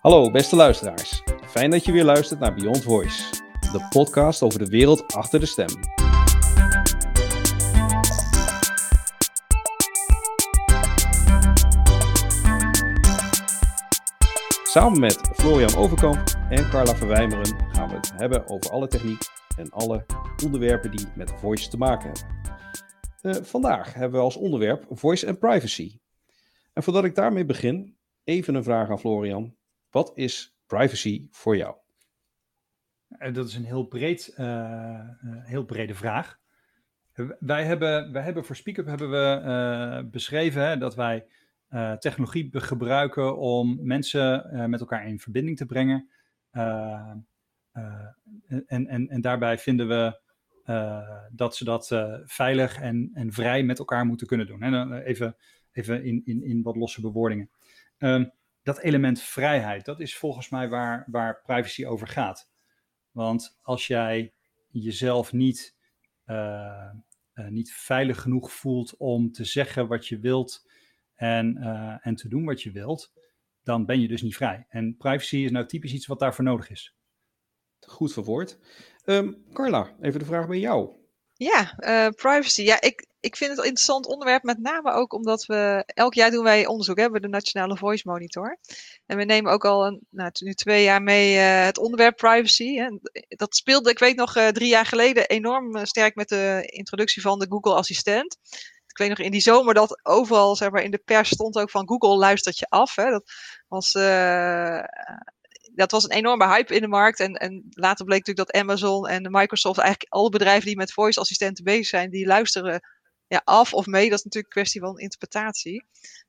Hallo beste luisteraars. Fijn dat je weer luistert naar Beyond Voice, de podcast over de wereld achter de stem. Samen met Florian Overkamp en Carla Verwijmeren gaan we het hebben over alle techniek en alle onderwerpen die met voice te maken hebben. Uh, vandaag hebben we als onderwerp voice and privacy. En voordat ik daarmee begin, even een vraag aan Florian. Wat is privacy voor jou? Eh, dat is een heel, breed, uh, heel brede vraag. Wij hebben, wij hebben voor SpeakUp hebben we beschreven hè, dat wij technologie gebruiken om mensen met elkaar in verbinding te brengen. en, en, en daarbij vinden we dat ze dat veilig en, en vrij met elkaar moeten kunnen doen. Hè. Even, even in, in, in wat losse bewoordingen. Um, dat element vrijheid, dat is volgens mij waar, waar privacy over gaat. Want als jij jezelf niet, uh, uh, niet veilig genoeg voelt om te zeggen wat je wilt en, uh, en te doen wat je wilt, dan ben je dus niet vrij. En privacy is nou typisch iets wat daarvoor nodig is. Goed verwoord. Um, Carla, even de vraag bij jou. Ja, privacy. Ja, ik, ik vind het een interessant onderwerp, met name ook omdat we elk jaar doen wij onderzoek hebben, de Nationale Voice Monitor. En we nemen ook al een, nou, nu twee jaar mee uh, het onderwerp privacy. Dat speelde, ik weet nog, uh, drie jaar geleden enorm uh, sterk met de introductie van de Google Assistent. Ik weet nog in die zomer dat overal zeg maar, in de pers stond ook van Google luistert je af. Hè. Dat was dat was een enorme hype in de markt. En, en later bleek natuurlijk dat Amazon en Microsoft, eigenlijk alle bedrijven die met voice assistenten bezig zijn, die luisteren ja, af of mee. Dat is natuurlijk een kwestie van interpretatie.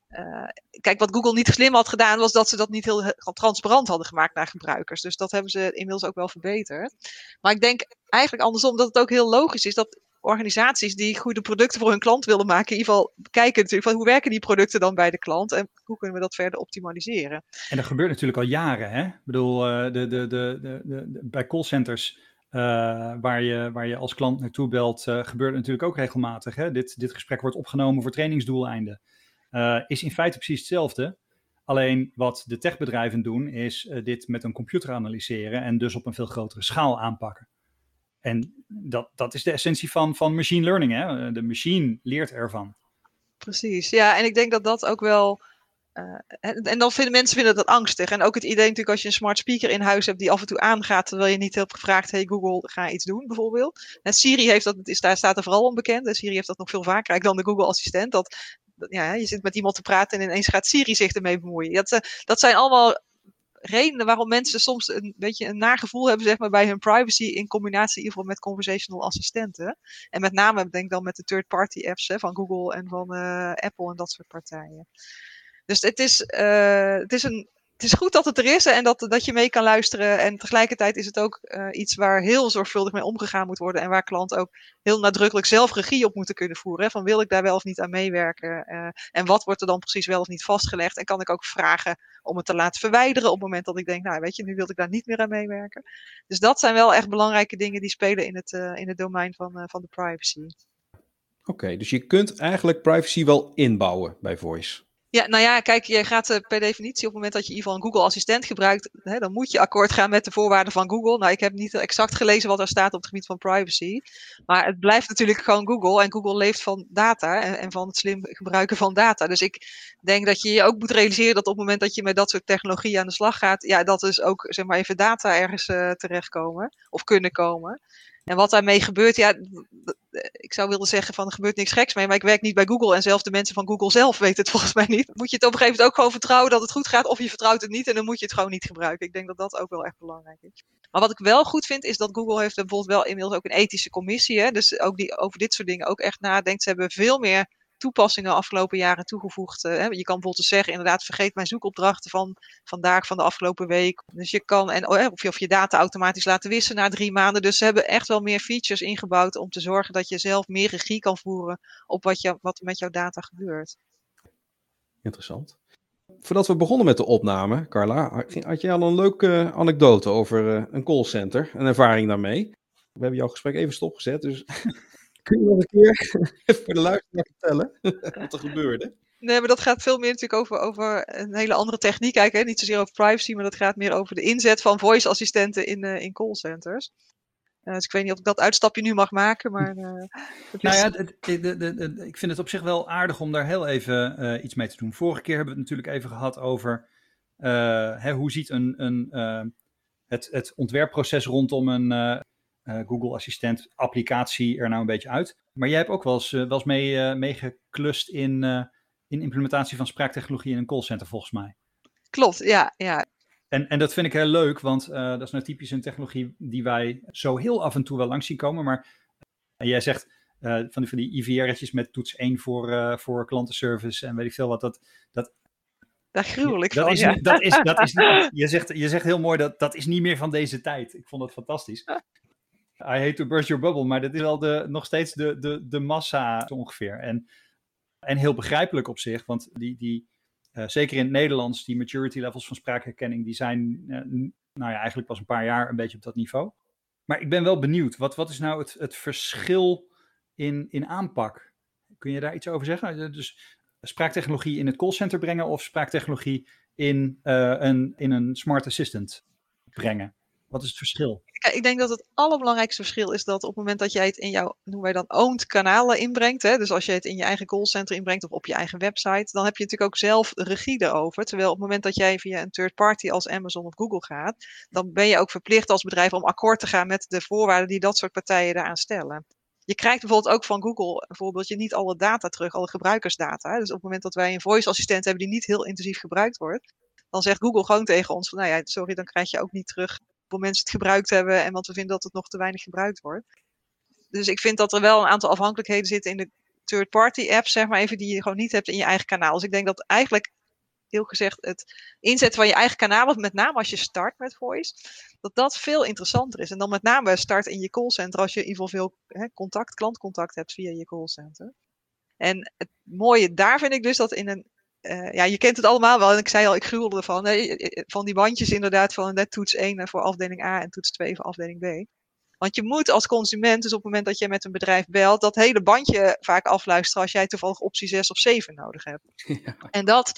Uh, kijk, wat Google niet slim had gedaan, was dat ze dat niet heel transparant hadden gemaakt naar gebruikers. Dus dat hebben ze inmiddels ook wel verbeterd. Maar ik denk eigenlijk andersom dat het ook heel logisch is dat organisaties die goede producten voor hun klant willen maken, in ieder geval kijken natuurlijk van hoe werken die producten dan bij de klant en hoe kunnen we dat verder optimaliseren. En dat gebeurt natuurlijk al jaren, hè? Ik bedoel, de, de, de, de, bij callcenters uh, waar, je, waar je als klant naartoe belt, uh, gebeurt natuurlijk ook regelmatig. Hè? Dit, dit gesprek wordt opgenomen voor trainingsdoeleinden. Uh, is in feite precies hetzelfde. Alleen wat de techbedrijven doen, is dit met een computer analyseren en dus op een veel grotere schaal aanpakken. En dat, dat is de essentie van, van machine learning. Hè? De machine leert ervan. Precies, ja. En ik denk dat dat ook wel uh, en, dan vinden mensen vinden dat angstig. En ook het idee natuurlijk als je een smart speaker in huis hebt die af en toe aangaat, terwijl je niet hebt gevraagd, hey Google, ga iets doen bijvoorbeeld. En Siri heeft dat, is, daar staat er vooral onbekend. En Siri heeft dat nog veel vaker dan de Google assistent. Dat, ja, je zit met iemand te praten en ineens gaat Siri zich ermee bemoeien. Dat, uh, dat zijn allemaal redenen waarom mensen soms een beetje een nagevoel hebben zeg maar, bij hun privacy in combinatie in ieder geval met conversational assistenten. En met name denk dan met de third-party apps hè, van Google en van uh, Apple en dat soort partijen. Dus het is, uh, het is een het is goed dat het er is en dat, dat je mee kan luisteren. En tegelijkertijd is het ook uh, iets waar heel zorgvuldig mee omgegaan moet worden. En waar klanten ook heel nadrukkelijk zelf regie op moeten kunnen voeren. Van wil ik daar wel of niet aan meewerken? Uh, en wat wordt er dan precies wel of niet vastgelegd? En kan ik ook vragen om het te laten verwijderen op het moment dat ik denk, nou weet je, nu wil ik daar niet meer aan meewerken. Dus dat zijn wel echt belangrijke dingen die spelen in het, in het domein van, van de privacy. Oké, dus je kunt eigenlijk privacy wel inbouwen bij Voice. Ja, nou ja, kijk, je gaat uh, per definitie op het moment dat je een Google Assistent gebruikt, hè, dan moet je akkoord gaan met de voorwaarden van Google. Nou, ik heb niet exact gelezen wat er staat op het gebied van privacy, maar het blijft natuurlijk gewoon Google en Google leeft van data en, en van het slim gebruiken van data. Dus ik denk dat je je ook moet realiseren dat op het moment dat je met dat soort technologie aan de slag gaat, ja, dat dus ook, zeg maar even data ergens uh, terechtkomen of kunnen komen. En wat daarmee gebeurt, ja, ik zou willen zeggen van er gebeurt niks geks mee, maar ik werk niet bij Google en zelf de mensen van Google zelf weten het volgens mij niet. Moet je het op een gegeven moment ook gewoon vertrouwen dat het goed gaat of je vertrouwt het niet en dan moet je het gewoon niet gebruiken. Ik denk dat dat ook wel echt belangrijk is. Maar wat ik wel goed vind is dat Google heeft bijvoorbeeld wel inmiddels ook een ethische commissie, hè, dus ook die over dit soort dingen ook echt nadenkt. Ze hebben veel meer toepassingen afgelopen jaren toegevoegd. Uh, je kan bijvoorbeeld zeggen, inderdaad, vergeet mijn zoekopdrachten van vandaag, van de afgelopen week. Dus je kan, en, oh, of, je, of je data automatisch laten wisselen na drie maanden. Dus ze hebben echt wel meer features ingebouwd om te zorgen dat je zelf meer regie kan voeren op wat, je, wat met jouw data gebeurt. Interessant. Voordat we begonnen met de opname, Carla, had jij al een leuke anekdote over uh, een callcenter, een ervaring daarmee. We hebben jouw gesprek even stopgezet, dus Kun je nog een keer voor de luisteraar vertellen wat er gebeurde? Nee, maar dat gaat veel meer natuurlijk over, over een hele andere techniek eigenlijk. Niet zozeer over privacy, maar dat gaat meer over de inzet van voice-assistenten in, uh, in callcenters. Uh, dus ik weet niet of ik dat uitstapje nu mag maken, maar... Uh, nou ja, het, de, de, ik vind het op zich wel aardig om daar heel even iets mee te doen. Vorige keer hebben we het natuurlijk even gehad over... Hè, hoe ziet een, een, het, het ontwerpproces rondom een Google Assistent applicatie er nou een beetje uit? Maar jij hebt ook wel eens, wel eens mee, meegeklust in in implementatie van spraaktechnologie in een callcenter, volgens mij. Klopt, ja. ja. En, en dat vind ik heel leuk, want uh, dat is nou typisch een technologie die wij zo heel af en toe wel langs zien komen. Maar uh, jij zegt uh, van die, van die IVR'tjes met toets 1 voor, voor klantenservice en weet ik veel wat. Dat, dat, daar gruwel ik dat van, is, ja. dat is, dat is, je, zegt, je zegt heel mooi dat dat is niet meer van deze tijd. Ik vond dat fantastisch. I hate to burst your bubble, maar dat is wel de, nog steeds de, de, de massa ongeveer. En en heel begrijpelijk op zich, want die, die, uh, zeker in het Nederlands, die maturity levels van spraakherkenning, die zijn uh, nou ja, eigenlijk pas een paar jaar een beetje op dat niveau. Maar ik ben wel benieuwd, wat, wat is nou het, het verschil in, in aanpak? Kun je daar iets over zeggen? Dus spraaktechnologie in het callcenter brengen of spraaktechnologie in, een, in een smart assistant brengen? Wat is het verschil? Kijk, ik denk dat het allerbelangrijkste verschil is dat op het moment dat jij het in jouw, noemen wij dan owned kanalen inbrengt, hè, dus als je het in je eigen callcenter inbrengt of op je eigen website, dan heb je natuurlijk ook zelf regie erover. Terwijl op het moment dat jij via een third party als Amazon of Google gaat, dan ben je ook verplicht als bedrijf om akkoord te gaan met de voorwaarden die dat soort partijen daaraan stellen. Je krijgt bijvoorbeeld ook van Google bijvoorbeeld je niet alle data terug, alle gebruikersdata. Dus op het moment dat wij een voice assistent hebben die niet heel intensief gebruikt wordt, dan zegt Google gewoon tegen ons van, nou ja, sorry, dan krijg je ook niet terug hoeveel mensen het gebruikt hebben en want we vinden dat het nog te weinig gebruikt wordt. Dus ik vind dat er wel een aantal afhankelijkheden zitten in de third-party apps, zeg maar even, die je gewoon niet hebt in je eigen kanaal. Dus ik denk dat eigenlijk, heel gezegd, het inzetten van je eigen kanaal, met name als je start met voice, dat dat veel interessanter is. En dan met name start in je callcenter als je in ieder geval veel hè, contact, klantcontact hebt via je callcenter. En het mooie daar vind ik dus dat in een uh, ja, je kent het allemaal wel. En ik zei al, ik gruwelde ervan. van die bandjes inderdaad van net toets 1 voor afdeling A en toets 2 voor afdeling B. Want je moet als consument, dus op het moment dat je met een bedrijf belt, dat hele bandje vaak afluisteren als jij toevallig optie 6 of 7 nodig hebt. Ja. En dat,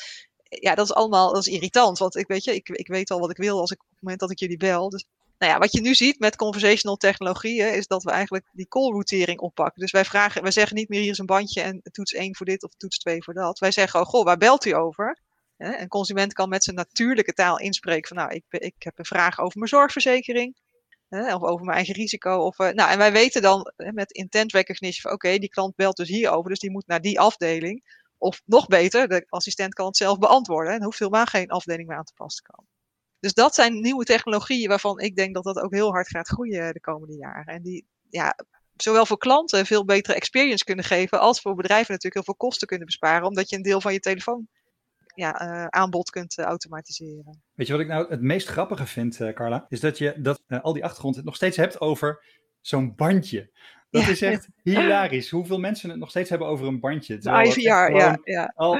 ja, dat is allemaal dat is irritant. Want ik weet je, ik, ik weet al wat ik wil als ik, op het moment dat ik jullie bel. Dus nou ja, wat je nu ziet met conversational technologieën is dat we eigenlijk die call routering oppakken. Dus wij vragen, wij zeggen niet meer hier is een bandje en toets 1 voor dit of toets 2 voor dat. Wij zeggen, oh, goh, waar belt u over? Een consument kan met zijn natuurlijke taal inspreken van, nou, ik, ik heb een vraag over mijn zorgverzekering. Of over mijn eigen risico. Of, nou, en wij weten dan met intent recognition van, oké, die klant belt dus hierover, dus die moet naar die afdeling. Of nog beter, de assistent kan het zelf beantwoorden en hoeft helemaal geen afdeling meer aan te passen te komen. Dus dat zijn nieuwe technologieën waarvan ik denk dat dat ook heel hard gaat groeien de komende jaren. En die ja, zowel voor klanten veel betere experience kunnen geven, als voor bedrijven natuurlijk heel veel kosten kunnen besparen, omdat je een deel van je telefoon ja, uh, aanbod kunt uh, automatiseren. Weet je wat ik nou het meest grappige vind, uh, Carla? Is dat je dat al die achtergrond het nog steeds hebt over zo'n bandje. Dat ja. is echt hilarisch. Hoeveel mensen het nog steeds hebben over een bandje. IVR, ja. ja. Al,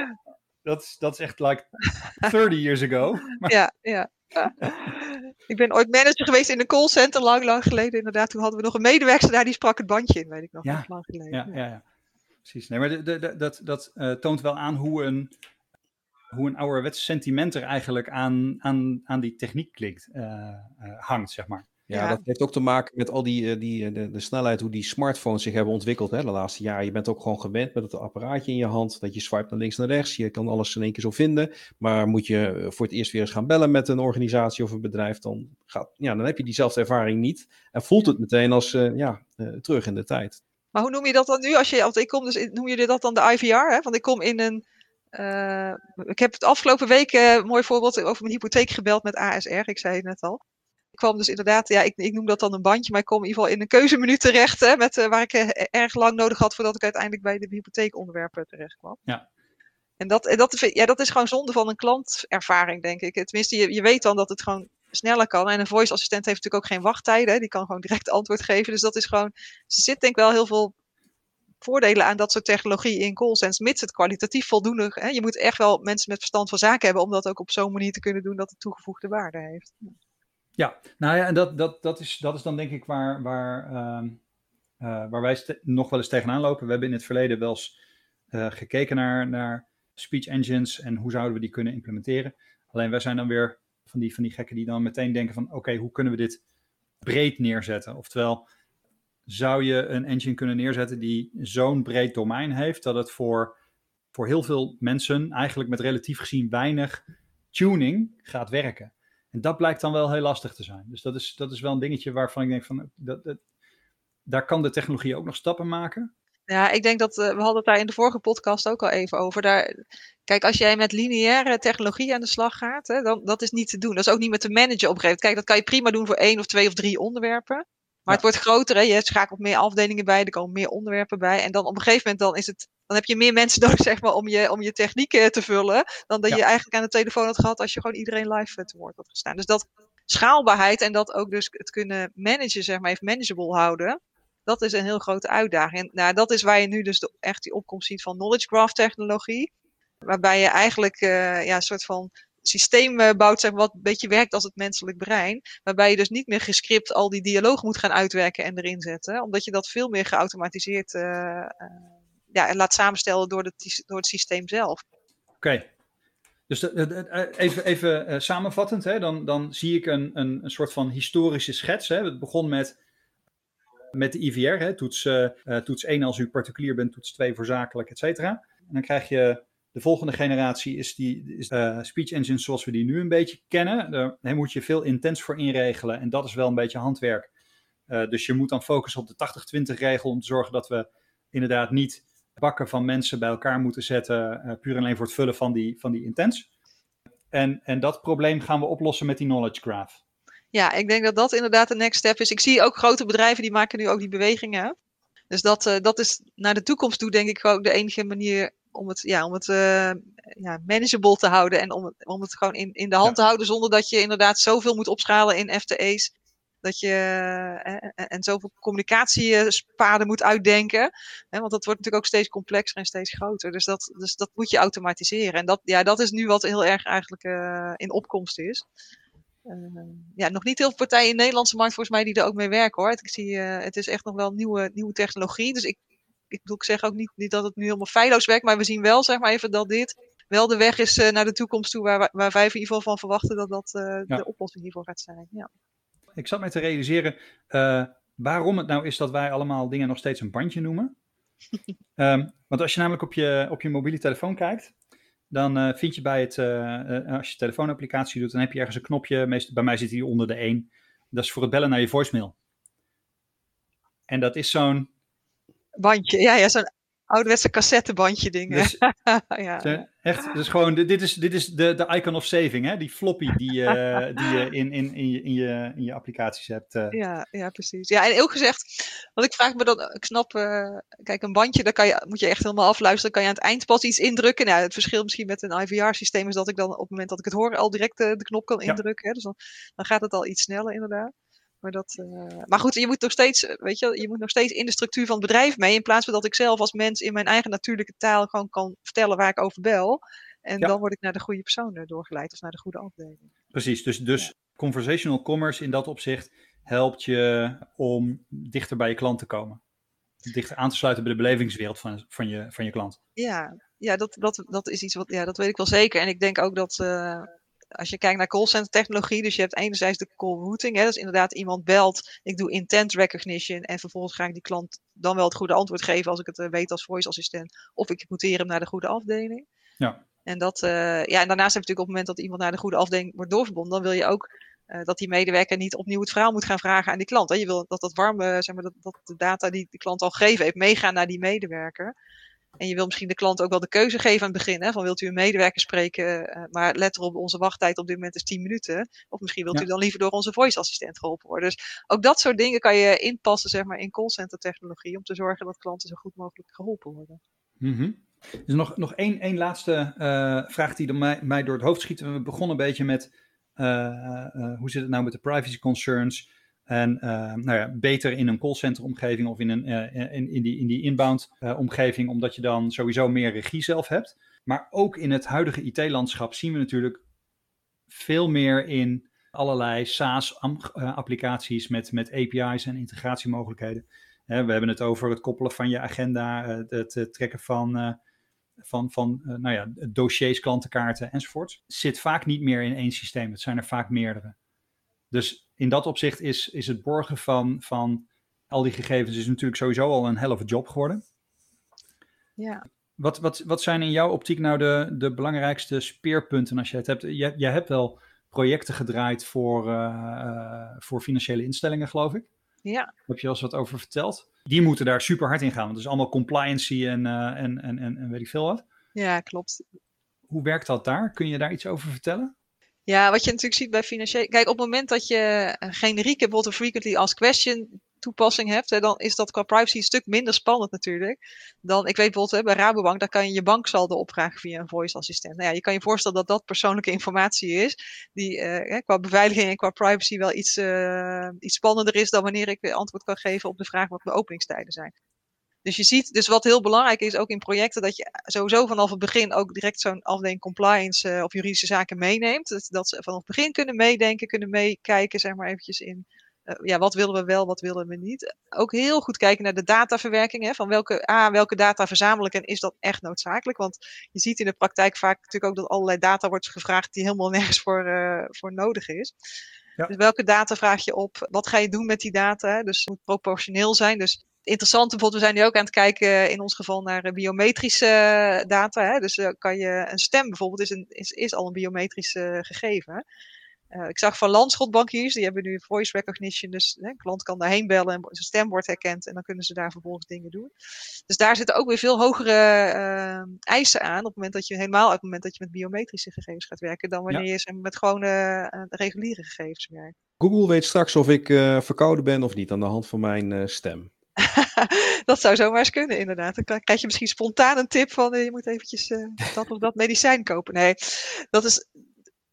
dat, is, dat is echt like 30 years ago. ja, ja. ik ben ooit manager geweest in een callcenter, lang, lang geleden inderdaad. Toen hadden we nog een medewerker daar, die sprak het bandje in, weet ik nog, ja. lang geleden. Ja, ja, ja. precies. Nee, maar de, de, de, dat, dat uh, toont wel aan hoe een, hoe een ouderwets sentiment er eigenlijk aan, aan, aan die techniek klinkt, uh, uh, hangt, zeg maar. Ja, ja, dat heeft ook te maken met al die, die de, de, snelheid, hoe die smartphones zich hebben ontwikkeld hè, de laatste jaren. Je bent ook gewoon gewend met het apparaatje in je hand, dat je swipe naar links naar rechts. Je kan alles in één keer zo vinden. Maar moet je voor het eerst weer eens gaan bellen met een organisatie of een bedrijf, dan, gaat, ja, dan heb je diezelfde ervaring niet. En voelt het meteen als uh, ja, uh, terug in de tijd. Maar hoe noem je dat dan nu? Als je, want ik kom dus, noem je dat dan de IVR? Hè? Want ik kom in een. Uh, ik heb het afgelopen week, een mooi voorbeeld, over mijn hypotheek gebeld met ASR. Ik zei het net al. Ik kwam dus inderdaad, ja, ik, ik noem dat dan een bandje, maar ik kom in ieder geval in een keuzemenu terecht, hè, met, uh, waar ik uh, erg lang nodig had voordat ik uiteindelijk bij de hypotheekonderwerpen terecht kwam. Ja. En dat, dat, ja, dat is gewoon zonde van een klantervaring, denk ik. Tenminste, je, je weet dan dat het gewoon sneller kan. En een voice assistent heeft natuurlijk ook geen wachttijden. Die kan gewoon direct antwoord geven. Dus dat is gewoon, er zit denk ik wel heel veel voordelen aan dat soort technologie in callcenters, mits het kwalitatief voldoende. Hè, je moet echt wel mensen met verstand van zaken hebben om dat ook op zo'n manier te kunnen doen dat het toegevoegde waarde heeft. Ja, nou ja, en dat, dat, dat, is, dat is dan denk ik waar, waar, uh, uh, waar wij nog wel eens tegenaan lopen. We hebben in het verleden wel eens uh, gekeken naar, naar speech engines en hoe zouden we die kunnen implementeren. Alleen wij zijn dan weer van die, van die gekken die dan meteen denken van oké, hoe kunnen we dit breed neerzetten? Oftewel, zou je een engine kunnen neerzetten die zo'n breed domein heeft dat het voor, voor heel veel mensen eigenlijk met relatief gezien weinig tuning gaat werken. En dat blijkt dan wel heel lastig te zijn. Dus dat is, dat is wel een dingetje waarvan ik denk van dat, dat, daar kan de technologie ook nog stappen maken. Ja, ik denk dat uh, we hadden het daar in de vorige podcast ook al even over. Daar, kijk, als jij met lineaire technologie aan de slag gaat, hè, dan dat is niet te doen. Dat is ook niet met te managen op een gegeven moment. Kijk, dat kan je prima doen voor één of twee of drie onderwerpen. Maar het wordt groter, hè? je schakelt meer afdelingen bij, er komen meer onderwerpen bij. En dan op een gegeven moment dan is het, dan heb je meer mensen nodig zeg maar, om, je, om je technieken te vullen. Dan dat je eigenlijk aan de telefoon had gehad als je gewoon iedereen live eh, te woord had gestaan. Dus dat schaalbaarheid en dat ook dus het kunnen managen, zeg maar, even manageable houden. Dat is een heel grote uitdaging. En nou, dat is waar je nu dus de, echt die opkomst ziet van knowledge graph technologie. Waarbij je eigenlijk uh, ja, een soort van systeem bouwt, zeg maar, wat een beetje werkt als het menselijk brein. Waarbij je dus niet meer gescript al die dialoog moet gaan uitwerken en erin zetten. Omdat je dat veel meer geautomatiseerd uh, ja, laat samenstellen door, de, door het systeem zelf. Oké. Dus even, even samenvattend, hè, dan, dan zie ik een, een, een soort van historische schets. Hè. Het begon met met de IVR. Hè, toets, uh, toets 1 als u particulier bent, toets 2 voor zakelijk, et cetera. En dan krijg je de volgende generatie is die is, speech engine zoals we die nu een beetje kennen. Daar moet je veel intens voor inregelen en dat is wel een beetje handwerk. Dus je moet dan focussen op de 80-20 regel om te zorgen dat we inderdaad niet bakken van mensen bij elkaar moeten zetten, uh, puur alleen voor het vullen van die, van die intens. En, en dat probleem gaan we oplossen met die knowledge graph. Ja, ik denk dat dat inderdaad de next step is. Ik zie ook grote bedrijven die maken nu ook die bewegingen. Dus dat, uh, dat is naar de toekomst toe denk ik ook de enige manier om het, ja, om het uh, ja, manageable te houden. En om het, om het gewoon in, in de hand ja. te houden zonder dat je inderdaad zoveel moet opschalen in FTE's. Dat je en, en zoveel communicatiepaden moet uitdenken. Hè, want dat wordt natuurlijk ook steeds complexer en steeds groter. Dus dat, dus dat moet je automatiseren. En dat, ja, dat is nu wat heel erg eigenlijk uh, in opkomst is. Uh, ja, nog niet heel veel partijen in de Nederlandse markt volgens mij die er ook mee werken hoor. Ik zie, uh, het is echt nog wel nieuwe, nieuwe technologie. Dus ik, ik bedoel, ik zeg ook niet, niet dat het nu helemaal feilloos werkt, maar we zien wel, zeg maar even, dat dit wel de weg is naar de toekomst toe, waar, waar wij in ieder geval van verwachten dat dat ja. de oplossing hiervoor gaat zijn. Ja. Ik zat mij te realiseren waarom het nou is dat wij allemaal dingen nog steeds een bandje noemen. um, want als je namelijk op je, op je mobiele telefoon kijkt, dan uh, vind je bij het, uh, als je telefoonapplicatie doet, dan heb je ergens een knopje. Meest, bij mij zit hij onder de 1. Dat is voor het bellen naar je voicemail. En dat is zo'n. Bandje, ja, ja zo'n ouderwetse cassettebandje dingen. Dus, ja. Echt, dus gewoon, dit is, dit is de, de icon of saving, hè? die floppy die, uh, die je in, in, in, je, in, je, in je applicaties hebt. Uh. Ja, ja, precies. Ja, en ook gezegd, wat ik vraag me dan, ik snap, uh, kijk, een bandje, daar kan je, moet je echt helemaal afluisteren, kan je aan het eind pas iets indrukken. Nou, het verschil misschien met een IVR-systeem is dat ik dan op het moment dat ik het hoor al direct de, de knop kan indrukken. Ja. Hè? Dus dan, dan gaat het al iets sneller inderdaad. Maar, dat, uh, maar goed, je moet nog steeds, weet je, je moet nog steeds in de structuur van het bedrijf mee. In plaats van dat ik zelf als mens in mijn eigen natuurlijke taal gewoon kan vertellen waar ik over bel. En ja. dan word ik naar de goede persoon doorgeleid of naar de goede afdeling. Precies, dus, dus ja. conversational commerce in dat opzicht helpt je om dichter bij je klant te komen. Dichter aan te sluiten bij de belevingswereld van, van, je, van je klant. Ja, ja dat, dat, dat is iets wat, ja, dat weet ik wel zeker. En ik denk ook dat. Uh, als je kijkt naar callcenter technologie, dus je hebt enerzijds de call routing, hè, dat is inderdaad iemand belt, ik doe intent recognition en vervolgens ga ik die klant dan wel het goede antwoord geven als ik het uh, weet als voice assistent, of ik routeer hem naar de goede afdeling. Ja. En, dat, uh, ja, en daarnaast heb je natuurlijk op het moment dat iemand naar de goede afdeling wordt doorverbonden, dan wil je ook uh, dat die medewerker niet opnieuw het verhaal moet gaan vragen aan die klant. Hè. Je wil dat dat warme, zeg maar, dat, dat de data die de klant al gegeven heeft, meegaan naar die medewerker. En je wil misschien de klant ook wel de keuze geven aan het begin. Hè, van wilt u een medewerker spreken, uh, maar let erop, onze wachttijd op dit moment is 10 minuten. Of misschien wilt ja. u dan liever door onze voice assistent geholpen worden. Dus ook dat soort dingen kan je inpassen zeg maar, in callcenter technologie. Om te zorgen dat klanten zo goed mogelijk geholpen worden. Mm -hmm. Dus nog, nog één, één laatste uh, vraag die mij, mij door het hoofd schiet. We begonnen een beetje met uh, hoe zit het nou met de privacy concerns? En uh, nou ja, beter in een callcenter omgeving of in, een, uh, in, in, die, in die inbound uh, omgeving, omdat je dan sowieso meer regie zelf hebt. Maar ook in het huidige IT-landschap zien we natuurlijk veel meer in allerlei SaaS-applicaties met, met API's en integratiemogelijkheden. we hebben het over het koppelen van je agenda, het, het trekken van van, van nou ja, dossiers, klantenkaarten enzovoort, zit vaak niet meer in één systeem. Het zijn er vaak meerdere. Dus in dat opzicht is, is het borgen van, van al die gegevens is natuurlijk sowieso al een helft job geworden. Ja. Wat, wat, wat zijn in jouw optiek nou de, de belangrijkste speerpunten als je het hebt? Jij, jij hebt wel projecten gedraaid voor, uh, voor financiële instellingen, geloof ik. Ja. Heb je al eens wat over verteld? Die moeten daar super hard in gaan, want het is allemaal compliancy en, uh, en, en, en, en weet ik veel wat. Ja, klopt. Hoe werkt dat daar? Kun je daar iets over vertellen? Ja, wat je natuurlijk ziet bij financiële. Kijk, op het moment dat je een generieke bijvoorbeeld frequently asked question toepassing hebt, hè, dan is dat qua privacy een stuk minder spannend natuurlijk. Dan, ik weet bijvoorbeeld hè, bij Rabobank, daar kan je je banksaldo opvragen via een voice assistent. Nou ja, je kan je voorstellen dat dat persoonlijke informatie is, die uh, qua beveiliging en qua privacy wel iets, uh, iets spannender is dan wanneer ik antwoord kan geven op de vraag wat mijn openingstijden zijn. Dus je ziet, dus wat heel belangrijk is ook in projecten, dat je sowieso vanaf het begin ook direct zo'n afdeling compliance uh, of juridische zaken meeneemt. Dat, dat ze vanaf het begin kunnen meedenken, kunnen meekijken, zeg maar eventjes in uh, ja, wat willen we wel, wat willen we niet. Ook heel goed kijken naar de dataverwerking. Hè, van welke, A, welke data verzamel ik en is dat echt noodzakelijk? Want je ziet in de praktijk vaak natuurlijk ook dat allerlei data wordt gevraagd die helemaal nergens voor, uh, voor nodig is. Ja. Dus welke data vraag je op? Wat ga je doen met die data? Dus het moet proportioneel zijn. Dus interessant, bijvoorbeeld, we zijn nu ook aan het kijken in ons geval naar biometrische data. Hè? Dus kan je een stem bijvoorbeeld is, een, is, is al een biometrisch gegeven. Uh, ik zag van Landschotbankiers, die hebben nu voice recognition, dus hè, een klant kan daarheen bellen en zijn stem wordt herkend en dan kunnen ze daar vervolgens dingen doen. Dus daar zitten ook weer veel hogere uh, eisen aan op het moment dat je helemaal op het moment dat je met biometrische gegevens gaat werken, dan wanneer ja. je met gewone uh, reguliere gegevens werkt. Google weet straks of ik verkouden ben of niet aan de hand van mijn stem. dat zou zomaar eens kunnen, inderdaad. Dan krijg je misschien spontaan een tip van je moet eventjes dat of dat medicijn kopen. Nee, dat is,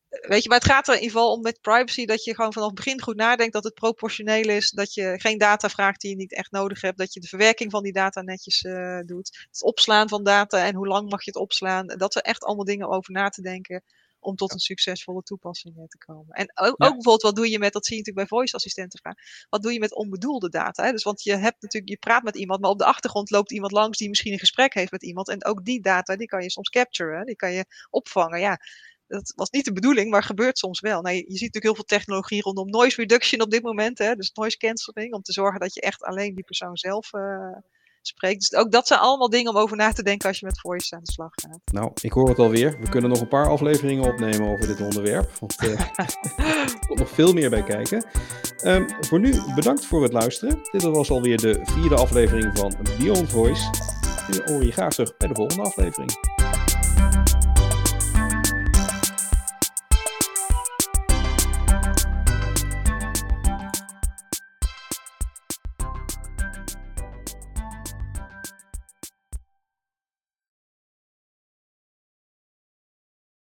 weet je, maar het gaat er in ieder geval om met privacy dat je gewoon vanaf het begin goed nadenkt dat het proportioneel is, dat je geen data vraagt die je niet echt nodig hebt, dat je de verwerking van die data netjes uh, doet, het opslaan van data en hoe lang mag je het opslaan. Dat zijn echt allemaal dingen over na te denken om tot een succesvolle toepassing te komen. En ook, ook, bijvoorbeeld, wat doe je met, dat zie je natuurlijk bij voice assistenten vaak, wat doe je met onbedoelde data? Hè? Dus want je hebt natuurlijk, je praat met iemand, maar op de achtergrond loopt iemand langs die misschien een gesprek heeft met iemand en ook die data, die kan je soms capturen, die kan je opvangen. Ja, dat was niet de bedoeling, maar gebeurt soms wel. Nou, je, je, ziet natuurlijk heel veel technologie rondom noise reduction op dit moment, hè, dus noise cancelling, om te zorgen dat je echt alleen die persoon zelf uh, spreekt. Dus ook dat zijn allemaal dingen om over na te denken als je met voice aan de slag gaat. Nou, ik hoor het alweer. We kunnen nog een paar afleveringen opnemen over dit onderwerp, want uh, er komt nog veel meer bij kijken. Um, voor nu bedankt voor het luisteren. Dit was alweer de vierde aflevering van Beyond Voice. We horen je graag terug bij de volgende aflevering.